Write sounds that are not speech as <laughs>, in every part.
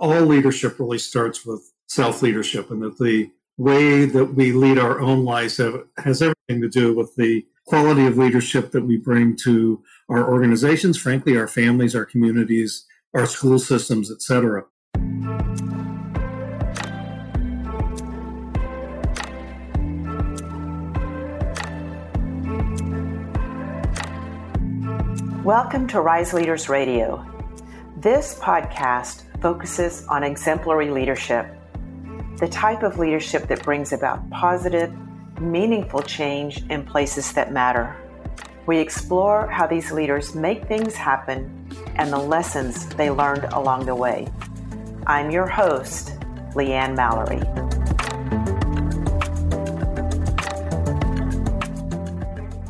all leadership really starts with self leadership, and that the way that we lead our own lives have, has everything to do with the quality of leadership that we bring to our organizations, frankly, our families, our communities, our school systems, etc. Welcome to Rise Leaders Radio. This podcast focuses on exemplary leadership, the type of leadership that brings about positive, meaningful change in places that matter. We explore how these leaders make things happen and the lessons they learned along the way. I'm your host, Leanne Mallory.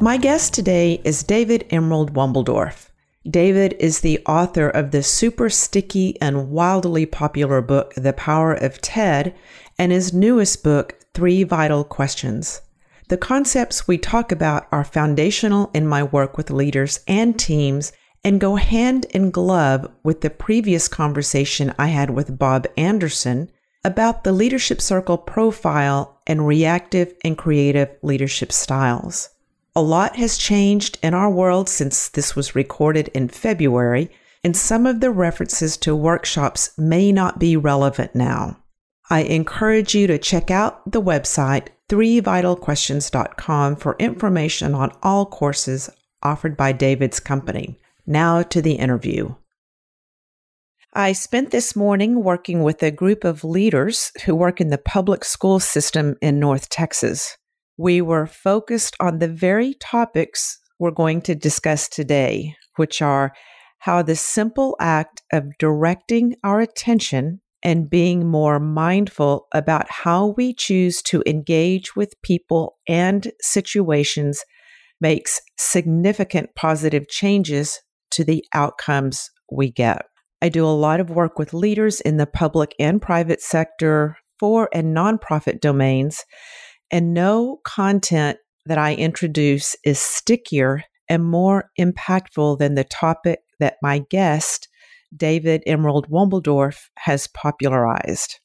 My guest today is David Emerald Womeldorf. David is the author of the super sticky and wildly popular book, The Power of TED, and his newest book, Three Vital Questions. The concepts we talk about are foundational in my work with leaders and teams and go hand in glove with the previous conversation I had with Bob Anderson about the leadership circle profile and reactive and creative leadership styles. A lot has changed in our world since this was recorded in February, and some of the references to workshops may not be relevant now. I encourage you to check out the website 3vitalquestions.com for information on all courses offered by David's company. Now to the interview. I spent this morning working with a group of leaders who work in the public school system in North Texas we were focused on the very topics we're going to discuss today, which are how the simple act of directing our attention and being more mindful about how we choose to engage with people and situations makes significant positive changes to the outcomes we get. I do a lot of work with leaders in the public and private sector for and nonprofit domains and no content that I introduce is stickier and more impactful than the topic that my guest, David Emerald Womeldorf, has popularized.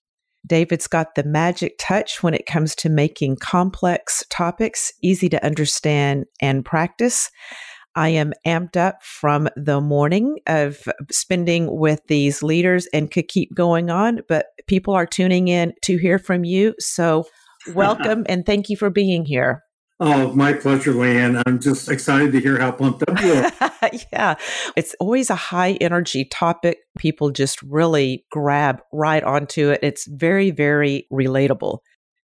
David's got the magic touch when it comes to making complex topics easy to understand and practice. I am amped up from the morning of spending with these leaders and could keep going on, but people are tuning in to hear from you. So welcome and thank you for being here. <laughs> Oh, my pleasure, Leanne. I'm just excited to hear how pumped up you are. <laughs> yeah, it's always a high energy topic. People just really grab right onto it. It's very, very relatable.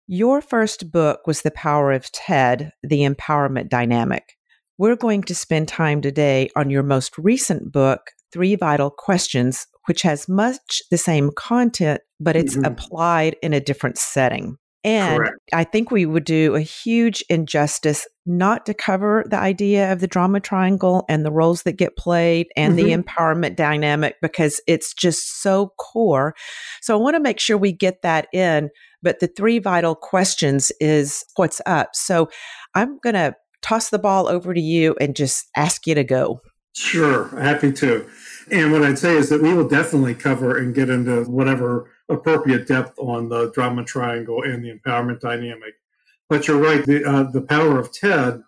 Your first book was The Power of TED, The Empowerment Dynamic. We're going to spend time today on your most recent book, Three Vital Questions, which has much the same content, but it's mm-hmm. applied in a different setting. And Correct. I think we would do a huge injustice not to cover the idea of the drama triangle and the roles that get played and mm-hmm. the empowerment dynamic because it's just so core. So I want to make sure we get that in. But the three vital questions is what's up. So I'm going to toss the ball over to you and just ask you to go. Sure, happy to. And what I'd say is that we will definitely cover and get into whatever appropriate depth on the drama triangle and the empowerment dynamic. But you're right, the, uh, the Power of TED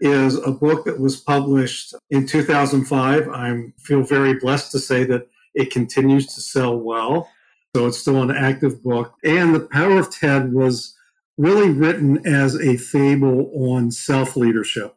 is a book that was published in 2005. I feel very blessed to say that it continues to sell well. So it's still an active book. And The Power of TED was really written as a fable on self leadership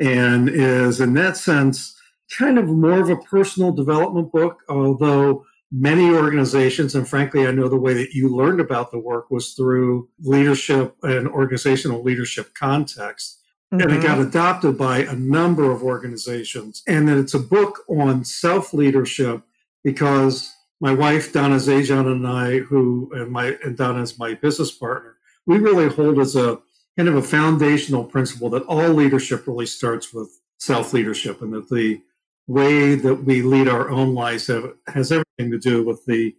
and is, in that sense, kind of more of a personal development book, although many organizations, and frankly, I know the way that you learned about the work was through leadership and organizational leadership context. Mm-hmm. And it got mm-hmm. adopted by a number of organizations. And then it's a book on self leadership because my wife, Donna Zajonc, and I, who, and my, and Donna is my business partner, we really hold as a kind of a foundational principle that all leadership really starts with self leadership and that the way that we lead our own lives have, has everything to do with the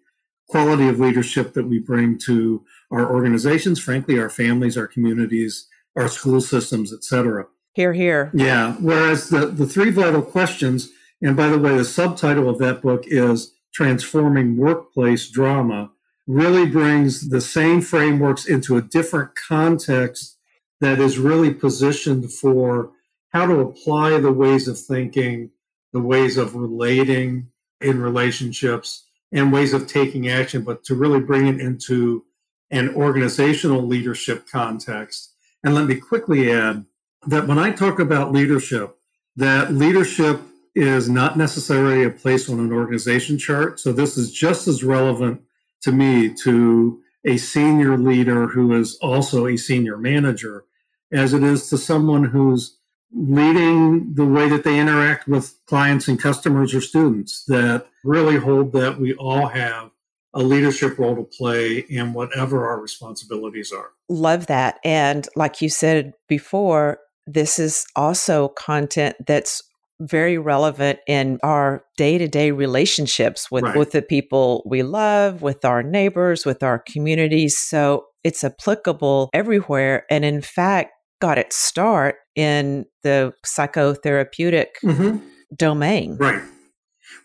quality of leadership that we bring to our organizations, frankly, our families, our communities, our school systems, etc. Here, here. Yeah. Whereas the, the three vital questions, and by the way, the subtitle of that book is transforming workplace drama really brings the same frameworks into a different context that is really positioned for how to apply the ways of thinking, the ways of relating in relationships, and ways of taking action, but to really bring it into an organizational leadership context. And let me quickly add that when I talk about leadership, that leadership is not necessarily a place on an organization chart. So this is just as relevant to me to a senior leader who is also a senior manager as it is to someone who's leading the way that they interact with clients and customers or students that really hold that we all have a leadership role to play in whatever our responsibilities are. Love that. And like you said before, this is also content that's very relevant in our day-to-day relationships with, right. with the people we love, with our neighbors, with our communities. So it's applicable everywhere. And in fact, got its start in the psychotherapeutic mm-hmm. domain. Right.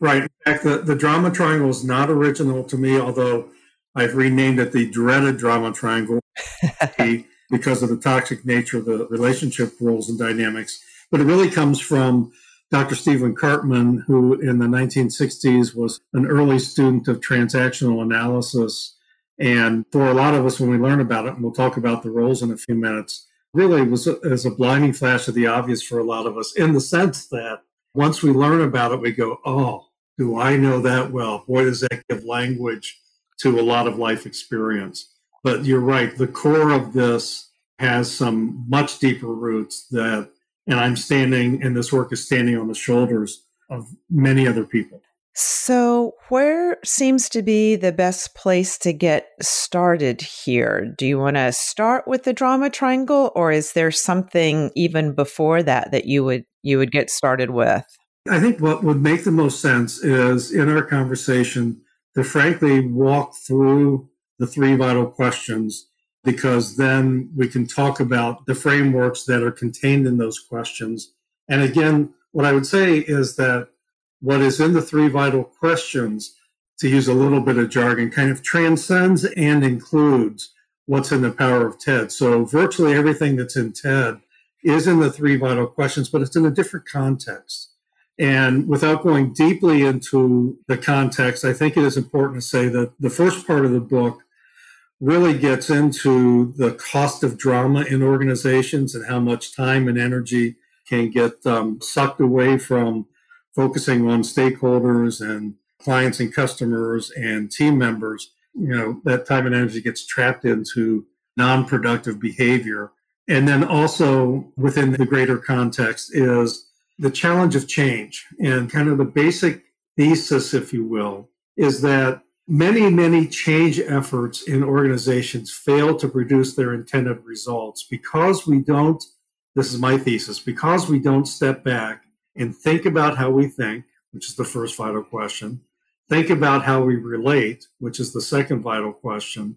Right. In fact, the, the drama triangle is not original to me, although I've renamed it the dreaded drama triangle <laughs> because of the toxic nature of the relationship roles and dynamics. But it really comes from Dr. Stephen Karpman, who in the 1960s was an early student of transactional analysis. And for a lot of us, when we learn about it, and we'll talk about the roles in a few minutes, really was a, a blinding flash of the obvious for a lot of us in the sense that once we learn about it, we go, oh, do I know that well? Boy, does that give language to a lot of life experience. But you're right, the core of this has some much deeper roots that, and I'm standing, and this work is standing on the shoulders of many other people. So, where seems to be the best place to get started here? Do you want to start with the drama triangle or is there something even before that that you would you would get started with? I think what would make the most sense is in our conversation to frankly walk through the three vital questions because then we can talk about the frameworks that are contained in those questions. And again, what I would say is that what is in the three vital questions, to use a little bit of jargon, kind of transcends and includes what's in the power of TED. So virtually everything that's in TED is in the three vital questions, but it's in a different context. And without going deeply into the context, I think it is important to say that the first part of the book really gets into the cost of drama in organizations and how much time and energy can get um, sucked away from focusing on stakeholders and clients and customers and team members, you know, that time and energy gets trapped into non productive behavior. And then also within the greater context is the challenge of change and kind of the basic thesis, if you will, is that many, many change efforts in organizations fail to produce their intended results because we don't, this is my thesis, because we don't step back and think about how we think, which is the first vital question. Think about how we relate, which is the second vital question,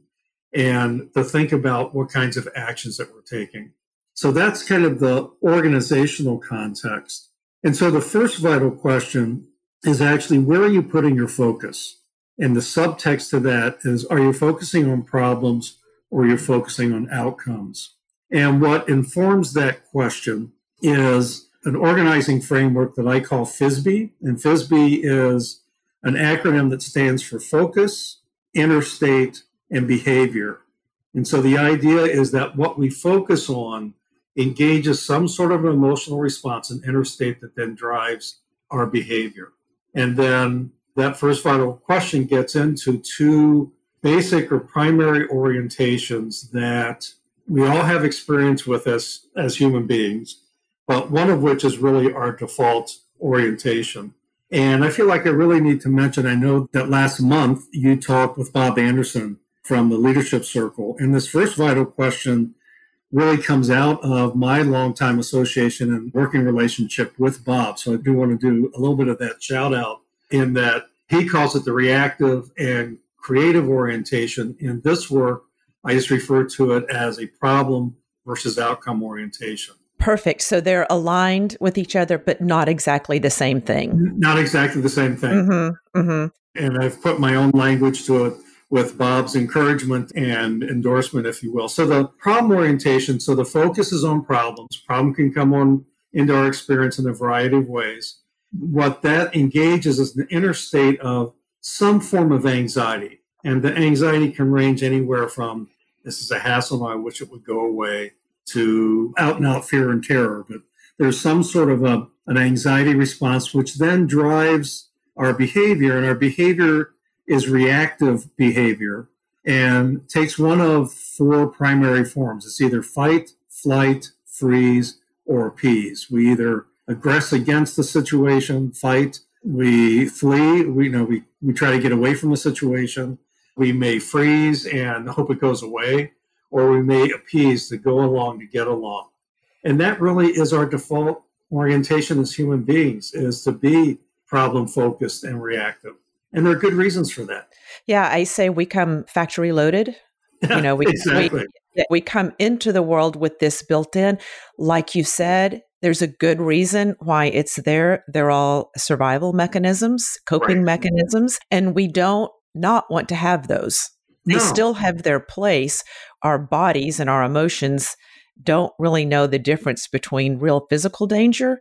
and to think about what kinds of actions that we're taking. So that's kind of the organizational context. And so the first vital question is actually where are you putting your focus? And the subtext to that is are you focusing on problems or are you focusing on outcomes? And what informs that question is an organizing framework that I call FISBE. And FISBE is an acronym that stands for focus, inner state, and behavior. And so the idea is that what we focus on engages some sort of an emotional response, an inner state that then drives our behavior. And then that first vital question gets into two basic or primary orientations that we all have experience with as, as human beings but one of which is really our default orientation. And I feel like I really need to mention I know that last month you talked with Bob Anderson from the Leadership Circle. And this first vital question really comes out of my longtime association and working relationship with Bob. So I do want to do a little bit of that shout out in that he calls it the reactive and creative orientation. In this work, I just refer to it as a problem versus outcome orientation. Perfect. So they're aligned with each other, but not exactly the same thing. Not exactly the same thing. Mm-hmm, mm-hmm. And I've put my own language to it with Bob's encouragement and endorsement, if you will. So the problem orientation, so the focus is on problems. Problem can come on into our experience in a variety of ways. What that engages is an inner state of some form of anxiety. And the anxiety can range anywhere from this is a hassle, I wish it would go away, to out and out fear and terror. But there's some sort of a, an anxiety response, which then drives our behavior. And our behavior is reactive behavior and takes one of four primary forms. It's either fight, flight, freeze, or appease. We either aggress against the situation, fight, we flee, we you know we, we try to get away from the situation. We may freeze and hope it goes away, or we may appease to go along to get along. And that really is our default orientation as human beings is to be problem focused and reactive. And there are good reasons for that. Yeah, I say we come factory loaded. <laughs> you know, we, exactly. we, we come into the world with this built in. Like you said, there's a good reason why it's there. They're all survival mechanisms, coping right. mechanisms, and we don't not want to have those. They no. still have their place. Our bodies and our emotions don't really know the difference between real physical danger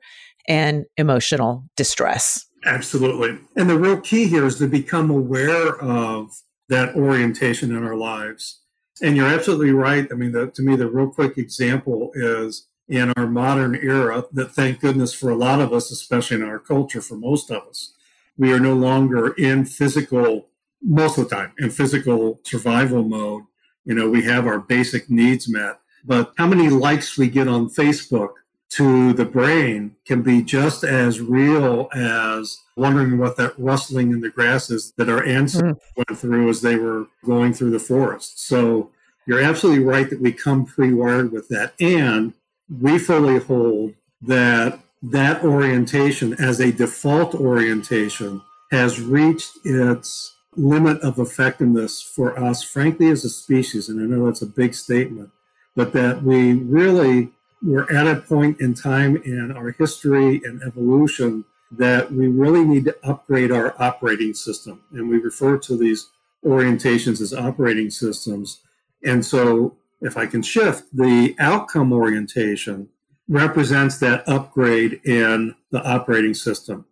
and emotional distress. Absolutely. And the real key here is to become aware of that orientation in our lives. And you're absolutely right. I mean, the, to me, the real quick example is in our modern era that thank goodness for a lot of us, especially in our culture, for most of us, we are no longer in physical, most of the time, in physical survival mode. You know, we have our basic needs met. But how many likes we get on Facebook to the brain can be just as real as wondering what that rustling in the grass is that our ancestors mm. went through as they were going through the forest. So you're absolutely right that we come pre-wired with that. And we fully hold that that orientation as a default orientation has reached its limit of effectiveness for us, frankly, as a species. And I know that's a big statement, but that we really we're at a point in time in our history and evolution that we really need to upgrade our operating system. And we refer to these orientations as operating systems. And so, if I can shift, the outcome orientation represents that upgrade in the operating system.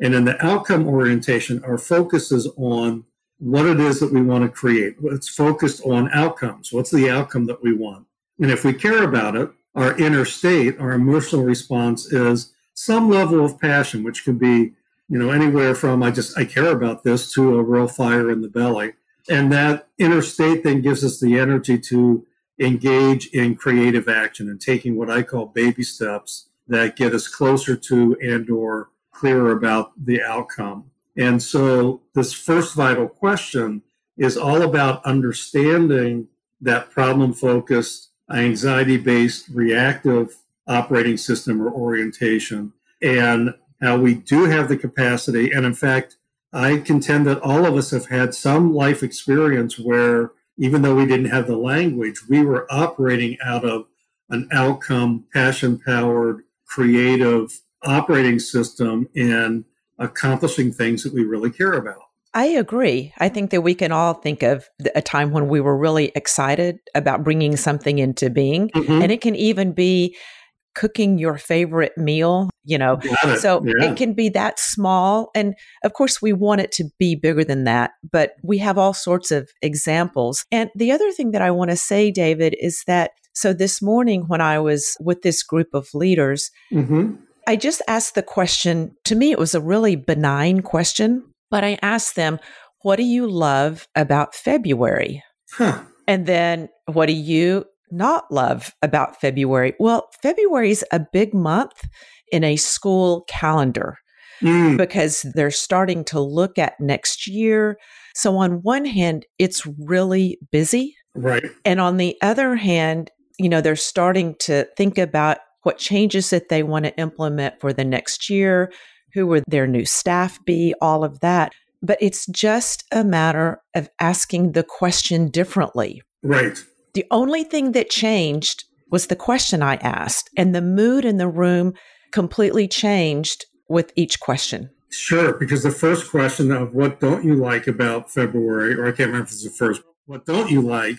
And in the outcome orientation, our focus is on what it is that we want to create. It's focused on outcomes. What's the outcome that we want? And if we care about it, our inner state, our emotional response is some level of passion, which can be, you know, anywhere from I just I care about this to a real fire in the belly. And that inner state then gives us the energy to engage in creative action and taking what I call baby steps that get us closer to and or clearer about the outcome. And so this first vital question is all about understanding that problem focused anxiety based reactive operating system or orientation, and how we do have the capacity. And in fact, I contend that all of us have had some life experience where, even though we didn't have the language, we were operating out of an outcome, passion powered, creative operating system and accomplishing things that we really care about. I agree. I think that we can all think of a time when we were really excited about bringing something into being. Mm-hmm. And it can even be cooking your favorite meal, you know. So yeah. it can be that small. And of course, we want it to be bigger than that, but we have all sorts of examples. And the other thing that I want to say, David, is that so this morning when I was with this group of leaders, mm-hmm. I just asked the question. To me, it was a really benign question. But I asked them, what do you love about February? Huh. And then what do you not love about February? Well, February is a big month in a school calendar mm. because they're starting to look at next year. So, on one hand, it's really busy. Right. And on the other hand, you know, they're starting to think about what changes that they want to implement for the next year who would their new staff be, all of that. But it's just a matter of asking the question differently. Right. The only thing that changed was the question I asked, and the mood in the room completely changed with each question. Sure, because the first question of what don't you like about February, or I can't remember if it's the first, what don't you like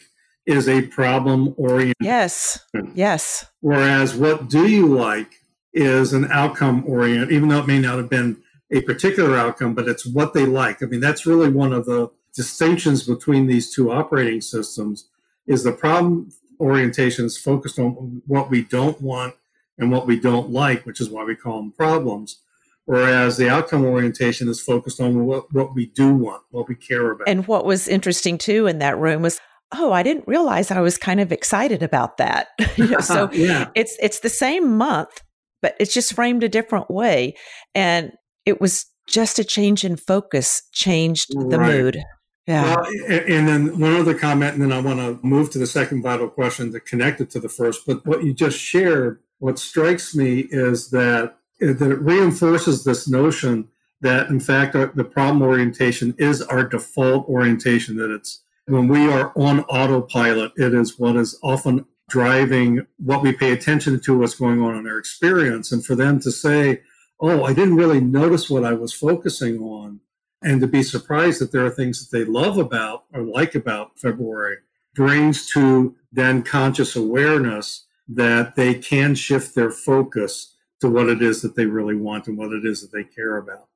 is a problem oriented. Yes. Yes. Whereas what do you like is an outcome oriented, even though it may not have been a particular outcome, but it's what they like. I mean, that's really one of the distinctions between these two operating systems is the problem orientation is focused on what we don't want and what we don't like, which is why we call them problems. Whereas the outcome orientation is focused on what, what we do want, what we care about. And what was interesting too in that room was oh, I didn't realize I was kind of excited about that. <laughs> you know, so <laughs> yeah. it's it's the same month, but it's just framed a different way. And it was just a change in focus changed the right. mood. Yeah. Well, and then one other comment, and then I want to move to the second vital question that connected to the first. But what you just shared, what strikes me is that, eh, that it reinforces this notion that, in fact, our, the problem orientation is our default orientation, that it's when we are on autopilot, it is what is often driving what we pay attention to, what's going on in our experience. And for them to say, oh, I didn't really notice what I was focusing on and to be surprised that there are things that they love about or like about February brings to then conscious awareness that they can shift their focus to what it is that they really want and what it is that they care about.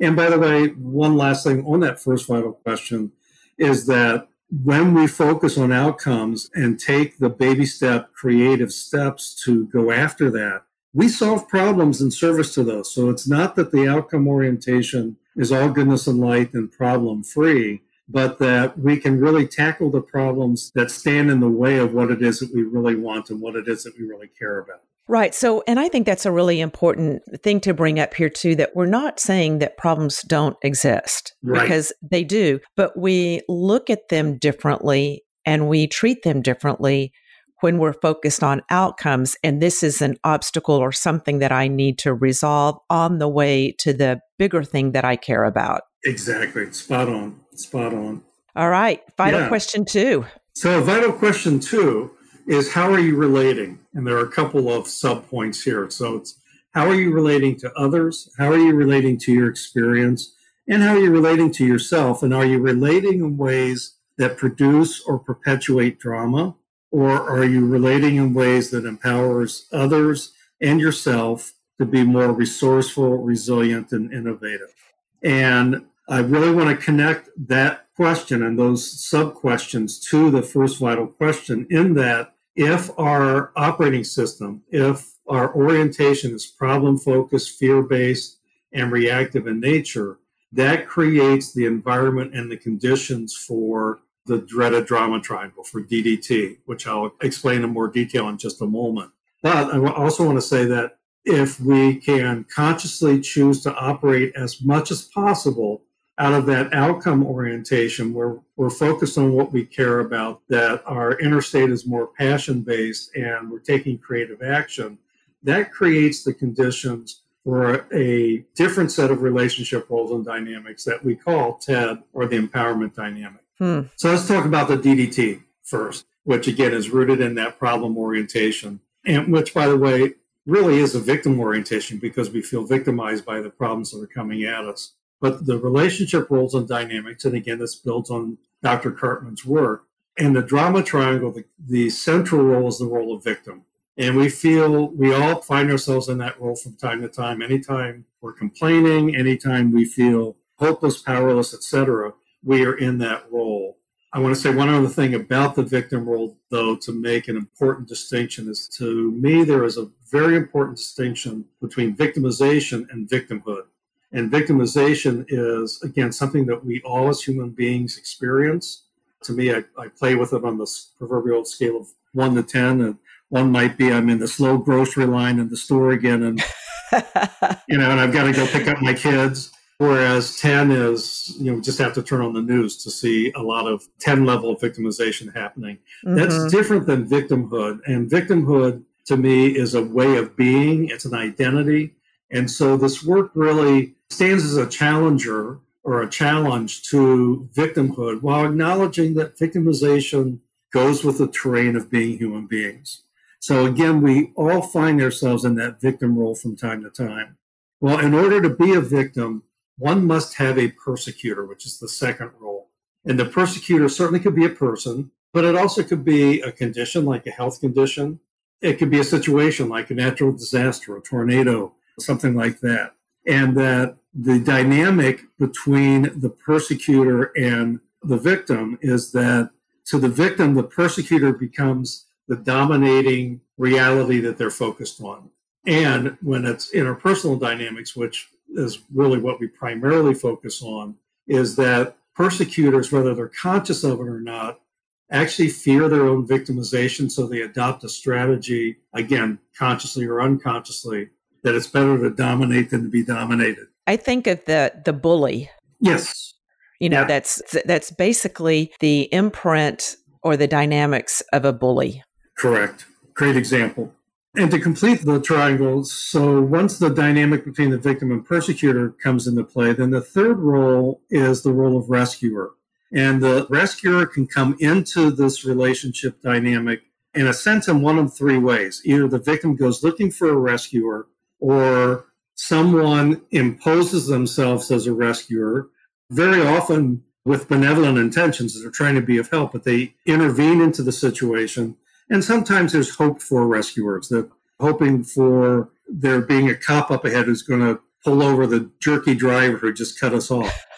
And by the way, one last thing on that first vital question is that when we focus on outcomes and take the baby step creative steps to go after that, we solve problems in service to those. So it's not that the outcome orientation is all goodness and light and problem free, but that we can really tackle the problems that stand in the way of what it is that we really want and what it is that we really care about. Right. So, and I think that's a really important thing to bring up here, too, that we're not saying that problems don't exist right. because they do, but we look at them differently and we treat them differently when we're focused on outcomes and this is an obstacle or something that I need to resolve on the way to the bigger thing that I care about. Exactly. Spot on. Spot on. All right. Vital yeah. question two. So, vital question two is how are you relating? And there are a couple of sub points here. So, it's how are you relating to others? How are you relating to your experience? And how are you relating to yourself? And are you relating in ways that produce or perpetuate drama? Or are you relating in ways that empowers others and yourself to be more resourceful, resilient, and innovative? And I really want to connect that question and those sub questions to the first vital question in that if our operating system, if our orientation is problem focused, fear based, and reactive in nature, that creates the environment and the conditions for the dreaded drama triangle for DDT, which I'll explain in more detail in just a moment. But I also want to say that if we can consciously choose to operate as much as possible out of that outcome orientation where we're focused on what we care about, that our inner state is more passion based and we're taking creative action, that creates the conditions for a different set of relationship roles and dynamics that we call TED or the empowerment dynamic. Hmm. So let's talk about the DDT first, which again is rooted in that problem orientation, and which, by the way, really is a victim orientation because we feel victimized by the problems that are coming at us. But the relationship roles and dynamics, and again, this builds on Dr. Karpman's work. And the drama triangle, the, the central role is the role of victim. And we feel we all find ourselves in that role from time to time. Anytime we're complaining, anytime we feel hopeless, powerless, etc we are in that role. I want to say one other thing about the victim role, though, to make an important distinction is to me, there is a very important distinction between victimization and victimhood. And victimization is, again, something that we all as human beings experience. To me, I, I play with it on the proverbial scale of one to 10. And one might be I'm in the slow grocery line in the store again, and, <laughs> you know, and I've got to go pick up my kids Whereas 10 is, you know, just have to turn on the news to see a lot of 10 level victimization happening. Mm-hmm. That's different than victimhood. And victimhood to me is a way of being, it's an identity. And so this work really stands as a challenger or a challenge to victimhood while acknowledging that victimization goes with the terrain of being human beings. So again, we all find ourselves in that victim role from time to time. Well, in order to be a victim, one must have a persecutor, which is the second role. And the persecutor certainly could be a person, but it also could be a condition like a health condition. It could be a situation like a natural disaster, a tornado, something like that. And that the dynamic between the persecutor and the victim is that to the victim, the persecutor becomes the dominating reality that they're focused on. And when it's interpersonal dynamics, which is really what we primarily focus on, is that persecutors, whether they're conscious of it or not, actually fear their own victimization. So they adopt a strategy, again, consciously or unconsciously, that it's better to dominate than to be dominated. I think of the the bully. Yes. You know, yeah. that's that's basically the imprint or the dynamics of a bully. Correct. Great example. And to complete the triangle, so once the dynamic between the victim and persecutor comes into play, then the third role is the role of rescuer. And the rescuer can come into this relationship dynamic in a sense in one of three ways. Either the victim goes looking for a rescuer, or someone imposes themselves as a rescuer, very often with benevolent intentions that are trying to be of help, but they intervene into the situation and sometimes there's hope for rescuers that hoping for there being a cop up ahead who's going to pull over the jerky driver who just cut us off. <laughs>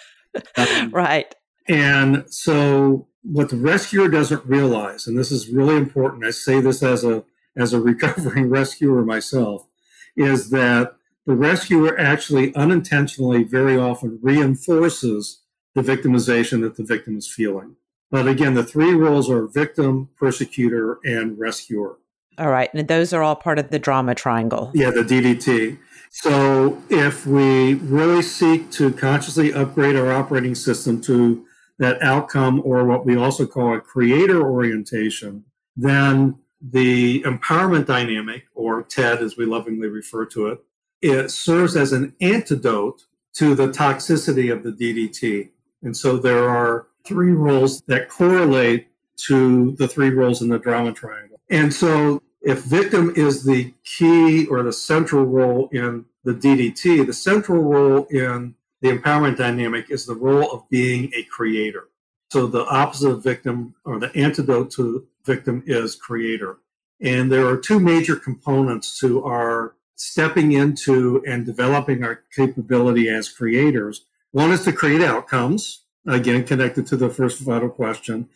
Um, right. And so what the rescuer doesn't realize, and this is really important, I say this as a as a recovering <laughs> rescuer myself, is that the rescuer actually unintentionally very often reinforces the victimization that the victim is feeling. But again, the three roles are victim, persecutor, and rescuer. All right. And those are all part of the drama triangle. Yeah, the DDT. So if we really seek to consciously upgrade our operating system to that outcome or what we also call a creator orientation, then the empowerment dynamic, or TED as we lovingly refer to it, it serves as an antidote to the toxicity of the DDT. And so there are three roles that correlate to the three roles in the drama triangle. And so if victim is the key or the central role in the DDT, the central role in the empowerment dynamic is the role of being a creator. So the opposite of victim or the antidote to victim is creator. And there are two major components to our stepping into and developing our capability as creators. One is to create outcomes, again, connected to the first vital question.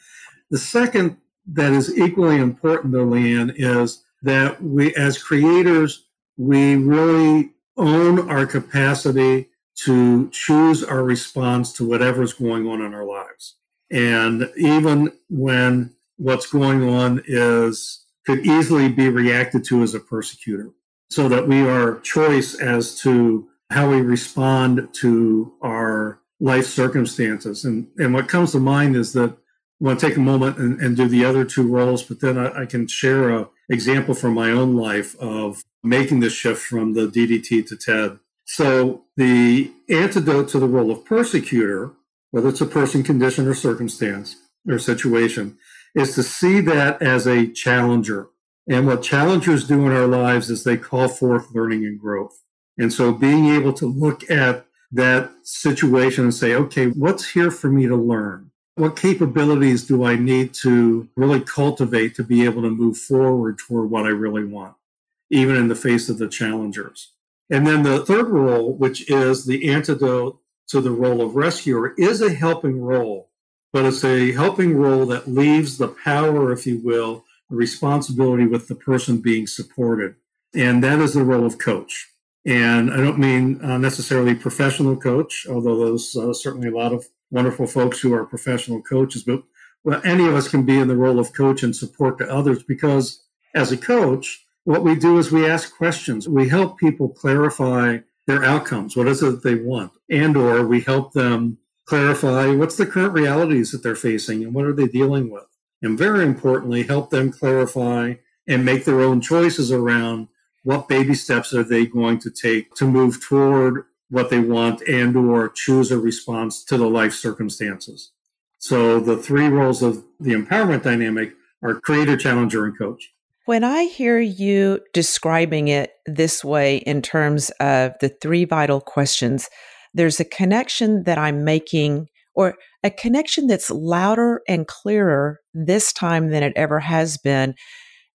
The second that is equally important, though, Leanne, is that we, as creators, we really own our capacity to choose our response to whatever's going on in our lives. And even when what's going on is could easily be reacted to as a persecutor, so that we are choice as to how we respond to our life circumstances. And, and what comes to mind is that I want to take a moment and, and do the other two roles, but then I, I can share a example from my own life of making the shift from the DDT to TED. So the antidote to the role of persecutor, whether it's a person, condition, or circumstance or situation, is to see that as a challenger. And what challengers do in our lives is they call forth learning and growth. And so being able to look at that situation and say, okay, what's here for me to learn? What capabilities do I need to really cultivate to be able to move forward toward what I really want, even in the face of the challengers? And then the third role, which is the antidote to the role of rescuer, is a helping role, but it's a helping role that leaves the power, if you will, the responsibility with the person being supported. And that is the role of coach. And I don't mean uh, necessarily professional coach, although there's uh, certainly a lot of wonderful folks who are professional coaches, but well, any of us can be in the role of coach and support to others because as a coach, what we do is we ask questions. We help people clarify their outcomes. What is it they want? And or we help them clarify what's the current realities that they're facing and what are they dealing with? And very importantly, help them clarify and make their own choices around what baby steps are they going to take to move toward what they want and or choose a response to the life circumstances so the three roles of the empowerment dynamic are creator challenger and coach when I hear you describing it this way in terms of the three vital questions, there's a connection that I'm making or a connection that's louder and clearer this time than it ever has been.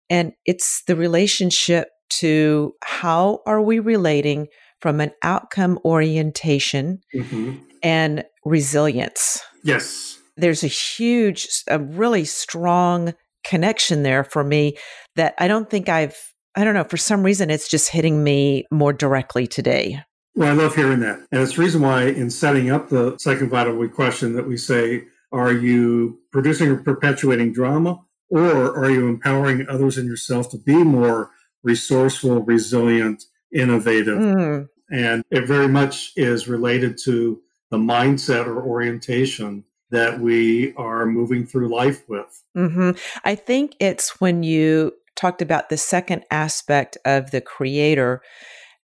And it's the relationship to how are we relating from an outcome orientation mm-hmm. and resilience. Yes. There's a huge, a really strong connection there for me that I don't think I've, I don't know, for some reason it's just hitting me more directly today. Well, I love hearing that. And it's the reason why, in setting up the second vital week question, that we say, are you producing or perpetuating drama, or are you empowering others and yourself to be more resourceful, resilient, innovative? Mm. And it very much is related to the mindset or orientation that we are moving through life with. Mm-hmm. I think it's when you talked about the second aspect of the creator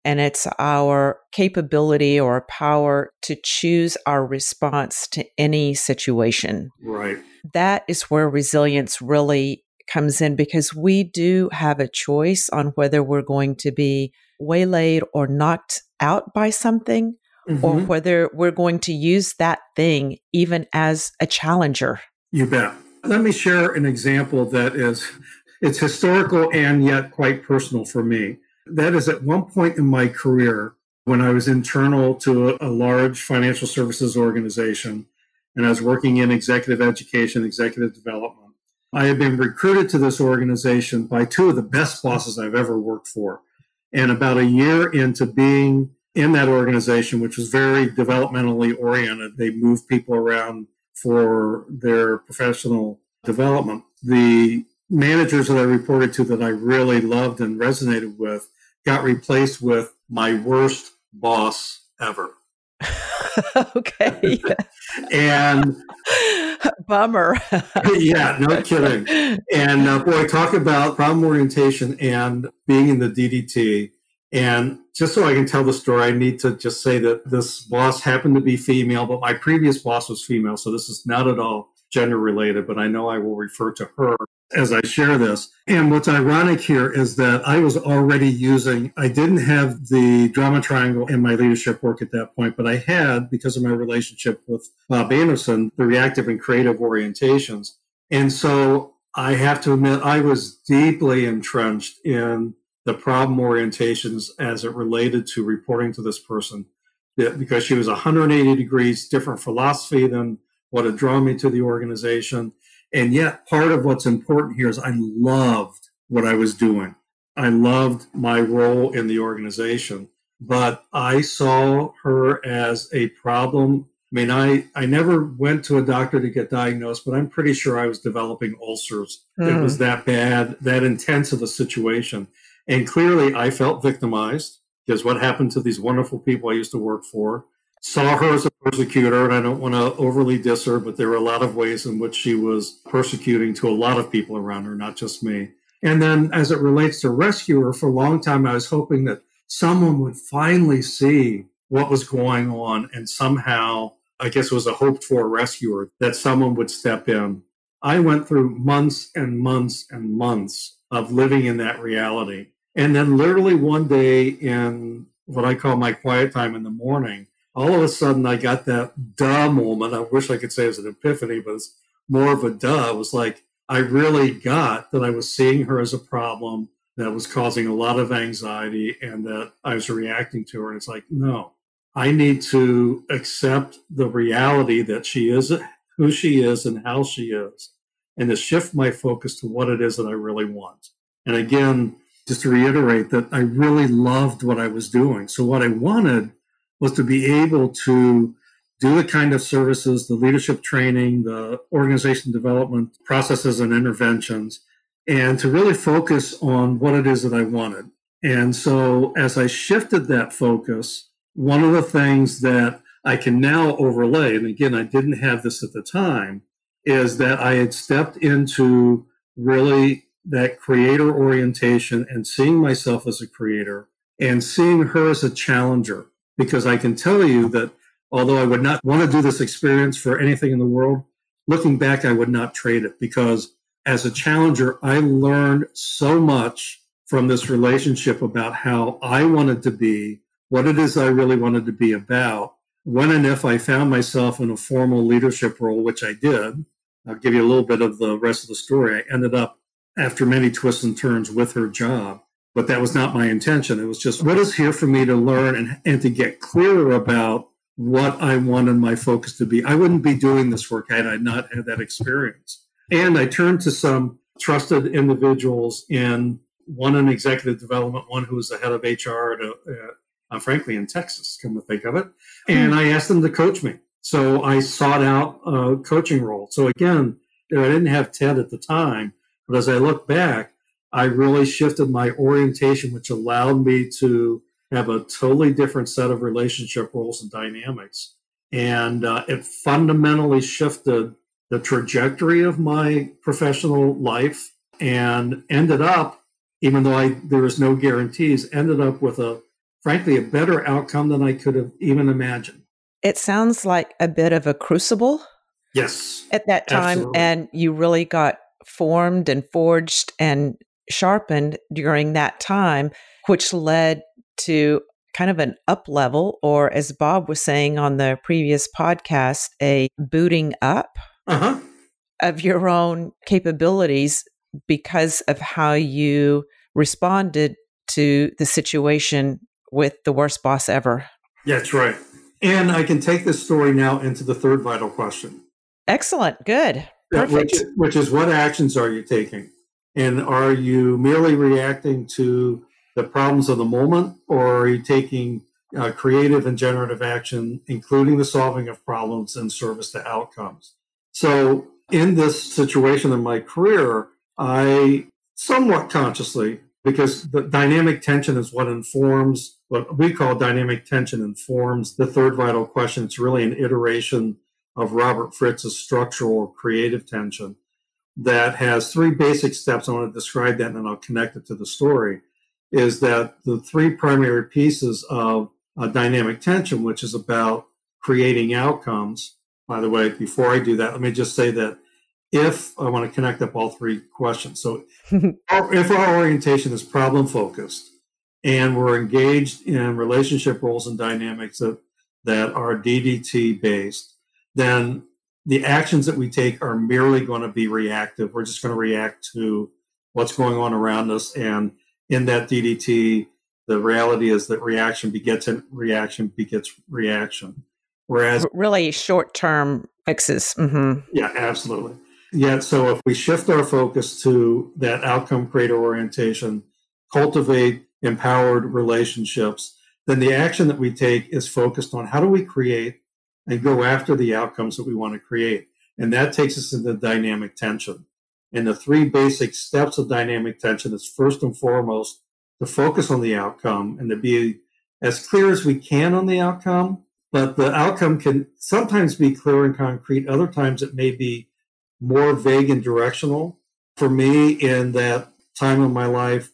and it's our capability or power to choose our response to any situation. Right. That is where resilience really comes in because we do have a choice on whether we're going to be waylaid or knocked out by something mm-hmm. or whether we're going to use that thing even as a challenger. You bet. Let me share an example that is it's historical and yet quite personal for me. That is at one point in my career when I was internal to a, a large financial services organization and I was working in executive education, executive development. I had been recruited to this organization by two of the best bosses I've ever worked for. And about a year into being in that organization, which was very developmentally oriented, they moved people around for their professional development. The managers that I reported to that I really loved and resonated with got replaced with my worst boss ever. <laughs> okay. and bummer. yeah, no <laughs> kidding. And uh, boy, talk about problem orientation and being in the DDT. And just so I can tell the story, I need to just say that this boss happened to be female, but my previous boss was female. So this is not at all gender related, but I know I will refer to her as I share this. And what's ironic here is that I was already using, I didn't have the drama triangle in my leadership work at that point, but I had, because of my relationship with Bob Anderson, the reactive and creative orientations. And so I have to admit, I was deeply entrenched in the problem orientations as it related to reporting to this person because she was 180 degrees different philosophy than what had drawn me to the organization. And yet, part of what's important here is I loved what I was doing. I loved my role in the organization, but I saw her as a problem. I mean, I, I never went to a doctor to get diagnosed, but I'm pretty sure I was developing ulcers. Mm. It was hmm. that bad, that intense of a situation. And clearly, I felt victimized because what happened to these wonderful people I used to work for saw her as a persecutor, and I don't want to overly diss her, but there were a lot of ways in which she was persecuting to a lot of people around her, not just me. And then as it relates to rescuer, for a long time, I was hoping that someone would finally see what was going on and somehow, I guess it was a hoped for rescuer, that someone would step in. I went through months and months and months of living in that reality. And then literally one day in what I call my quiet time in the morning, all of a sudden I got that duh moment. I wish I could say it was an epiphany, but it's more of a duh. It was like I really got that I was seeing her as a problem that was causing a lot of anxiety and that I was reacting to her. And it's like, no, I need to accept the reality that she is who she is and how she is, and to shift my focus to what it is that I really want. And again, just to reiterate that I really loved what I was doing. So what I wanted was to be able to do the kind of services, the leadership training, the organization development processes and interventions, and to really focus on what it is that I wanted. And so as I shifted that focus, one of the things that I can now overlay, and again, I didn't have this at the time, is that I had stepped into really that creator orientation and seeing myself as a creator and seeing her as a challenger because I can tell you that although I would not want to do this experience for anything in the world, looking back, I would not trade it because as a challenger, I learned so much from this relationship about how I wanted to be, what it is I really wanted to be about, when and if I found myself in a formal leadership role, which I did, I'll give you a little bit of the rest of the story. I ended up, after many twists and turns, with her job. But that was not my intention. It was just what is here for me to learn and, and to get clearer about what I wanted my focus to be. I wouldn't be doing this work had I not had that experience. And I turned to some trusted individuals in one in executive development, one who was the head of HR at a, uh, frankly, in Texas, come to think of it. And I asked them to coach me. So I sought out a coaching role. So again, I didn't have TED at the time, but as I look back, I really shifted my orientation, which allowed me to have a totally different set of relationship roles and dynamics. And uh, it fundamentally shifted the trajectory of my professional life and ended up, even though I, there was no guarantees, ended up with a frankly, a better outcome than I could have even imagined. It sounds like a bit of a crucible. Yes. At that time. Absolutely. And you really got formed and forged and sharpened during that time, which led to kind of an up level, or as Bob was saying on the previous podcast, a booting up uh-huh. of your own capabilities because of how you responded to the situation with the worst boss ever. Yeah, That's right. And I can take this story now into the third vital question. Excellent. Good. Perfect. Which, which is what actions are you taking? And are you merely reacting to the problems of the moment, or are you taking uh, creative and generative action, including the solving of problems and service to outcomes? So, in this situation in my career, I somewhat consciously because the dynamic tension is what informs what we call dynamic tension informs the third vital question. It's really an iteration of Robert Fritz's structural creative tension that has three basic steps. I want to describe that and then I'll connect it to the story. Is that the three primary pieces of dynamic tension, which is about creating outcomes. By the way, before I do that, let me just say that if I want to connect up all three questions. So, <laughs> if our orientation is problem focused and we're engaged in relationship roles and dynamics that, that are DDT based, then the actions that we take are merely going to be reactive. We're just going to react to what's going on around us. And in that DDT, the reality is that reaction begets reaction begets reaction. Whereas really short term fixes. Mm-hmm. Yeah, absolutely. Yeah, so if we shift our focus to that outcome creator orientation, cultivate empowered relationships, then the action that we take is focused on how do we create and go after the outcomes that we want to create. And that takes us into dynamic tension. And the three basic steps of dynamic tension is first and foremost to focus on the outcome and to be as clear as we can on the outcome. But the outcome can sometimes be clear and concrete. Other times it may be more vague and directional. For me, in that time of my life,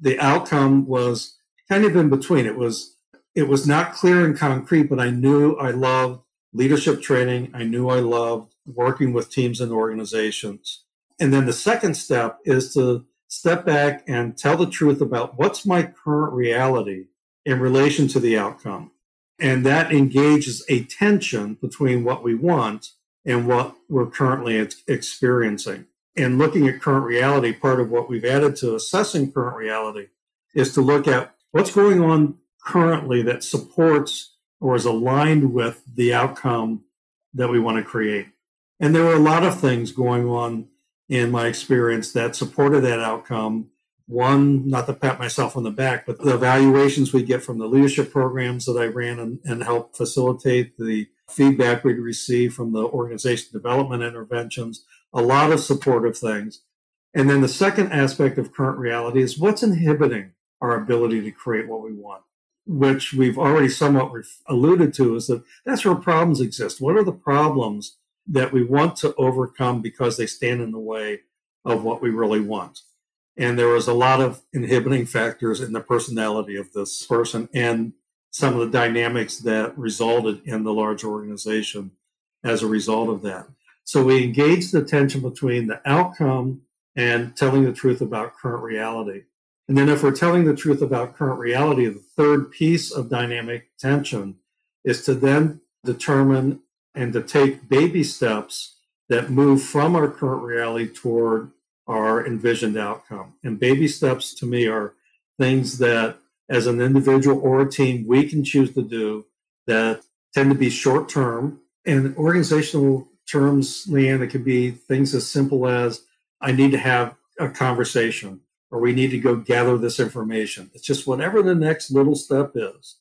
the outcome was kind of in between. It was it was not clear and concrete, but I knew I loved leadership training. I knew I loved working with teams and organizations. And then the second step is to step back and tell the truth about what's my current reality in relation to the outcome. And that engages a tension between what we want and what we're currently experiencing. And looking at current reality, part of what we've added to assessing current reality is to look at what's going on currently that supports or is aligned with the outcome that we want to create. And there were a lot of things going on in my experience that supported that outcome. One, not to pat myself on the back, but the evaluations we get from the leadership programs that I ran and, and helped facilitate, the feedback we'd receive from the organization development interventions, a lot of supportive things. And then the second aspect of current reality is what's inhibiting our ability to create what we want, which we've already somewhat alluded to is that that's where problems exist. What are the problems that we want to overcome because they stand in the way of what we really want? And there was a lot of inhibiting factors in the personality of this person. And some of the dynamics that resulted in the large organization as a result of that. So we engage the tension between the outcome and telling the truth about current reality. And then if we're telling the truth about current reality, the third piece of dynamic tension is to then determine and to take baby steps that move from our current reality toward our envisioned outcome. And baby steps to me are things that, as an individual or a team, we can choose to do that tend to be short term. And organizational terms, Leanne, it can be things as simple as I need to have a conversation or we need to go gather this information. It's just whatever the next little step is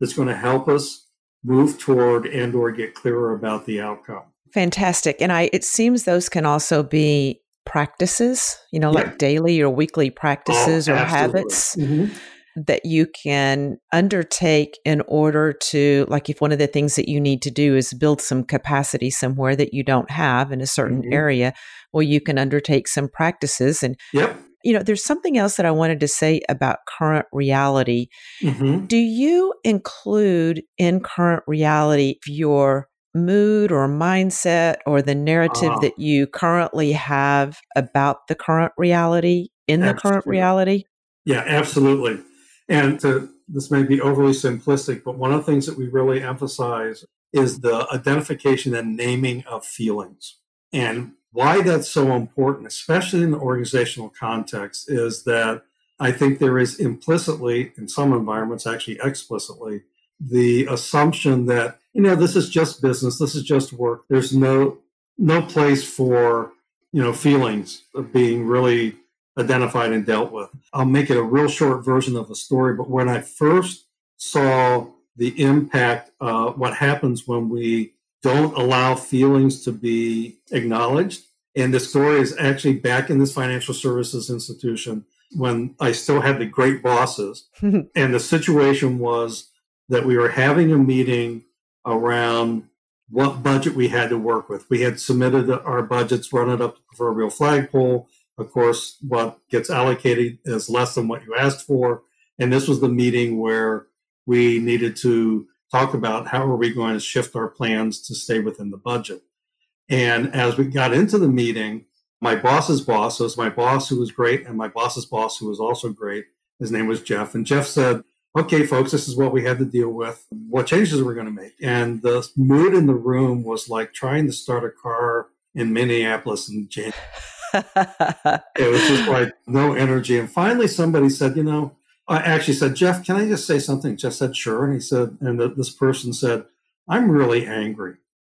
that's going to help us move toward and or get clearer about the outcome. Fantastic. And I it seems those can also be practices, you know, yeah. like daily or weekly practices oh, or habits. Mm-hmm that you can undertake in order to like if one of the things that you need to do is build some capacity somewhere that you don't have in a certain mm-hmm. area well you can undertake some practices and yep you know, there's something else that I wanted to say about current reality. Mm-hmm. Do you include in current reality your mood or mindset or the narrative uh, that you currently have about the current reality in absolutely. the current reality? Yeah, absolutely. And to, this may be overly simplistic, but one of the things that we really emphasize is the identification and naming of feelings. And why that's so important, especially in the organizational context, is that I think there is implicitly, in some environments, actually explicitly, the assumption that you know this is just business, this is just work. There's no no place for you know feelings of being really identified and dealt with. I'll make it a real short version of the story, but when I first saw the impact of what happens when we don't allow feelings to be acknowledged. And the story is actually back in this financial services institution when I still had the great bosses. <laughs> and the situation was that we were having a meeting around what budget we had to work with. We had submitted our budgets, run it up the proverbial flagpole. Of course, what gets allocated is less than what you asked for. And this was the meeting where we needed to talk about how are we going to shift our plans to stay within the budget. And as we got into the meeting, my boss's boss was my boss who was great, and my boss's boss who was also great. His name was Jeff. And Jeff said, Okay, folks, this is what we had to deal with. What changes we're we going to make? And the mood in the room was like trying to start a car in Minneapolis in January. <laughs> it was just like no energy. And finally, somebody said, You know, I actually said, Jeff, can I just say something? Jeff said, sure. And he said, and the, this person said, I'm really angry.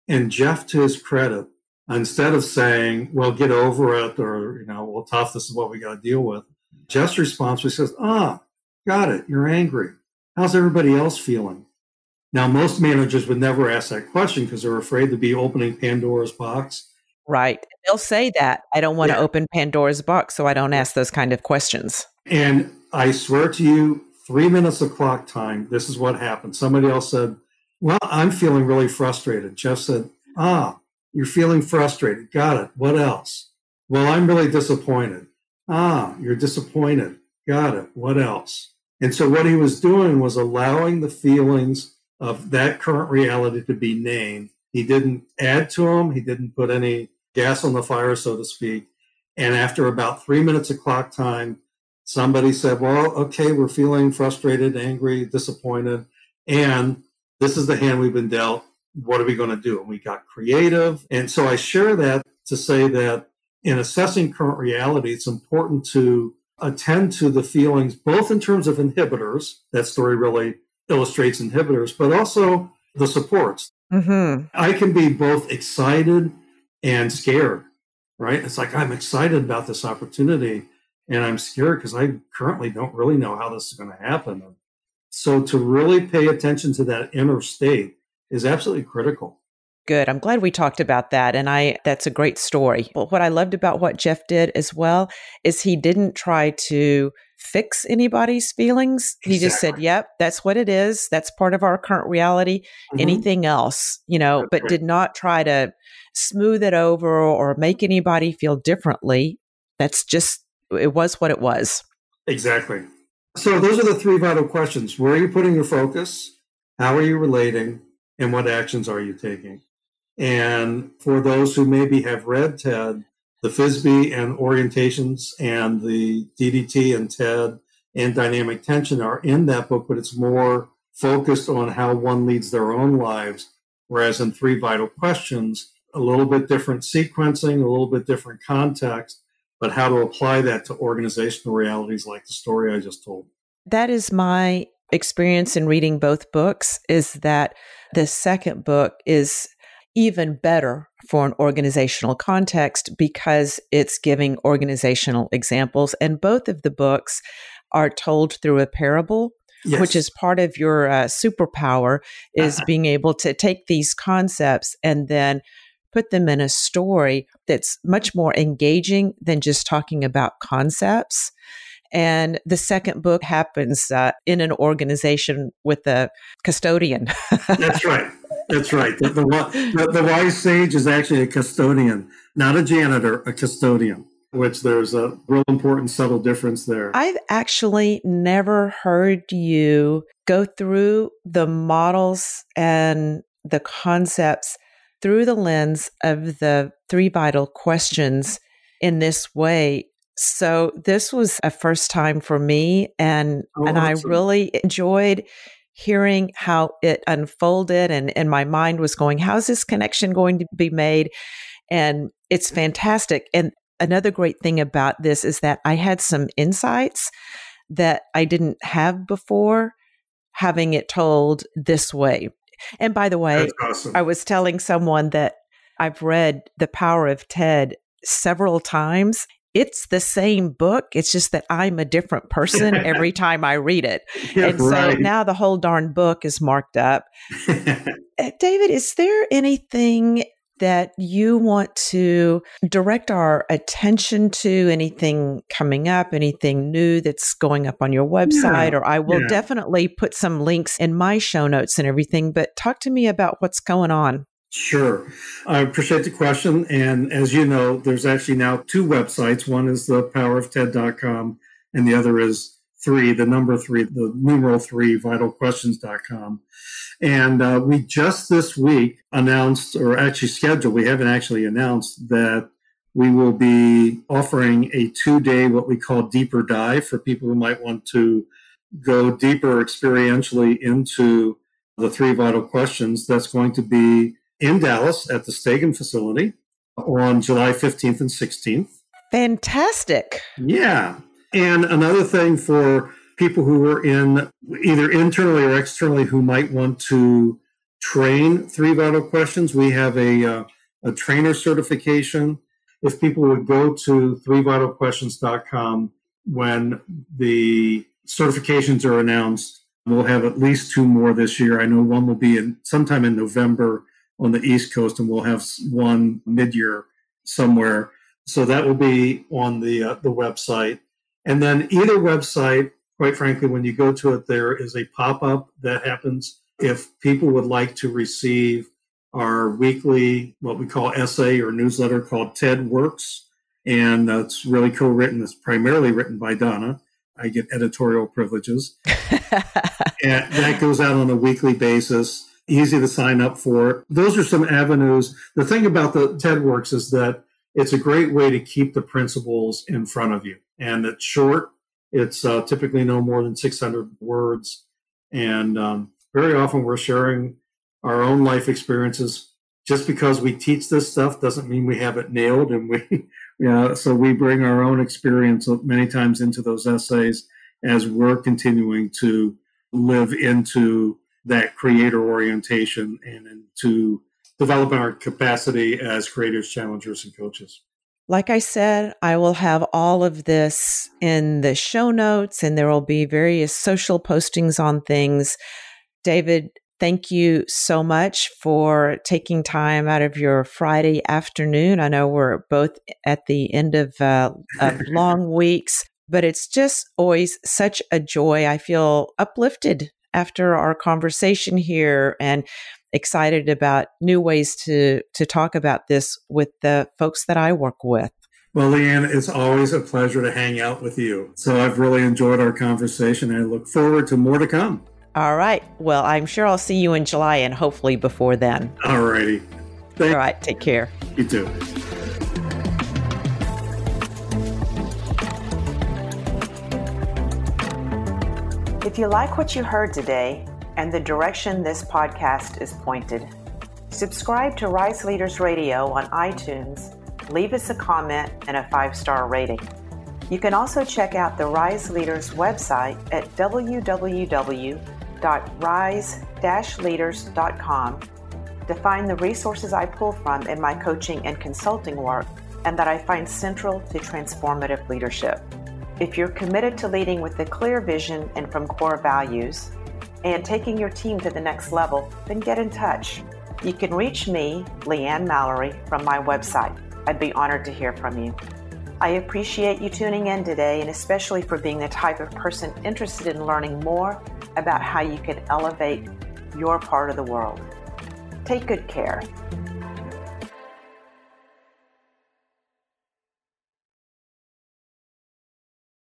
And Jeff, to his credit, instead of saying, well, get over it or, you know, well, tough, this is what we got to deal with, Jeff's response was, says, ah, got it. You're angry. How's everybody else feeling? Now, most managers would never ask that question because they're afraid to be opening Pandora's box. Right. They'll say that. I don't want yeah. to open Pandora's box, so I don't ask those kind of questions. And I swear to you, three minutes of clock time, this is what happened. Somebody else said, Well, I'm feeling really frustrated. Jeff said, Ah, you're feeling frustrated. Got it. What else? Well, I'm really disappointed. Ah, you're disappointed. Got it. What else? And so what he was doing was allowing the feelings of that current reality to be named. He didn't add to them. He didn't put any gas on the fire, so to speak. And after about three minutes of clock time, somebody said, well, okay, we're feeling frustrated, angry, disappointed, and this is the hand we've been dealt. What are we going to do? And we got creative. And so I share that to say that in assessing current reality, it's important to attend to the feelings, both in terms of inhibitors, that story really illustrates inhibitors, but also the supports. Mm-hmm. I can be both excited and scared, right? It's like I'm excited about this opportunity and I'm scared because I currently don't really know how this is going to happen. So to really pay attention to that inner state is absolutely critical. Good. I'm glad we talked about that. And I, that's a great story. But what I loved about what Jeff did as well is he didn't try to fix anybody's feelings. Exactly. He just said, yep, that's what it is. That's part of our current reality. Mm-hmm. Anything else, you know, that's but right. did not try to smooth it over or make anybody feel differently. That's just it was what it was. Exactly. So those are the three vital questions. Where are you putting your focus? How are you relating? And what actions are you taking? And for those who maybe have read TED, the FISBE and orientations and the DDT and TED and dynamic tension are in that book, but it's more focused on how one leads their own lives Whereas in Three Vital Questions, a little bit different sequencing, a little bit different context, but how to apply that to organizational realities like the story I just told. That is my experience in reading both books is that the second book is even better for an organizational context because it's giving organizational examples and both of the books are told through a parable Yes. which is part of your uh, superpower is uh-huh. being able to take these concepts and then put them in a story that's much more engaging than just talking about concepts and the second book happens uh, in an organization with a custodian. That's <laughs> right. That's right. The, the, the, the, wise sage is actually a custodian, not a janitor, a custodian, which there's a real important subtle difference there. I've actually never heard you go through the models and the concepts through the lens of the three vital questions in this way so this was a first time for me and oh, and awesome. I really enjoyed hearing how it unfolded and and my mind was going how's this connection going to be made and it's fantastic and another great thing about this is that I had some insights that I didn't have before having it told this way. And by the way, awesome. I was telling someone that I've read The Power of Ted several times it's the same book. It's just that I'm a different person every <laughs> time I read it. Yeah, and right. so now the whole darn book is marked up. Uh, <laughs> David, is there anything that you want to direct our attention to? Anything coming up, anything new that's going up on your website? Yeah, or I will yeah. definitely put some links in my show notes and everything, but talk to me about what's going on. Sure. I appreciate the question. And as you know, there's actually now two websites. One is the powerofted.com and the other is three, the number three, the numeral three, vitalquestions.com. And uh, we just this week announced, or actually scheduled, we haven't actually announced that we will be offering a two day, what we call deeper dive for people who might want to go deeper experientially into the three vital questions. That's going to be in Dallas at the Stagen facility on July 15th and 16th. Fantastic. Yeah. And another thing for people who are in either internally or externally who might want to train three vital questions, we have a, uh, a trainer certification. If people would go to threevitalquestions.com when the certifications are announced, we'll have at least two more this year. I know one will be in sometime in November on the East Coast, and we'll have one mid-year somewhere. So that will be on the uh, the website. And then either website, quite frankly, when you go to it, there is a pop-up that happens if people would like to receive our weekly, what we call essay or newsletter called TED Works. And uh, it's really co-written. It's primarily written by Donna. I get editorial privileges. <laughs> and that goes out on a weekly basis easy to sign up for. Those are some avenues. The thing about the TED Works is that it's a great way to keep the principles in front of you. And it's short. It's uh, typically no more than 600 words. And um, very often we're sharing our own life experiences. Just because we teach this stuff doesn't mean we have it nailed. And we, <laughs> yeah, so we bring our own experience many times into those essays as we're continuing to live into that creator orientation and, and to develop our capacity as creators, challengers, and coaches. Like I said, I will have all of this in the show notes and there will be various social postings on things. David, thank you so much for taking time out of your Friday afternoon. I know we're both at the end of, uh, of <laughs> long weeks, but it's just always such a joy. I feel uplifted after our conversation here and excited about new ways to to talk about this with the folks that I work with. Well, Leanne, it's always a pleasure to hang out with you. So I've really enjoyed our conversation. I look forward to more to come. All right. Well, I'm sure I'll see you in July and hopefully before then. All righty. All right. Take care. You too. If you like what you heard today and the direction this podcast is pointed, Subscribe to Rise Leaders Radio on iTunes, leave us a comment and a five star rating. You can also check out the Rise Leaders website at www.rise-leaders.com to find the resources I pull from in my coaching and consulting work and that I find central to transformative leadership. If you're committed to leading with a clear vision and from core values and taking your team to the next level, then get in touch. You can reach me, Leanne Mallory, from my website. I'd be honored to hear from you. I appreciate you tuning in today and especially for being the type of person interested in learning more about how you can elevate your part of the world. Take good care.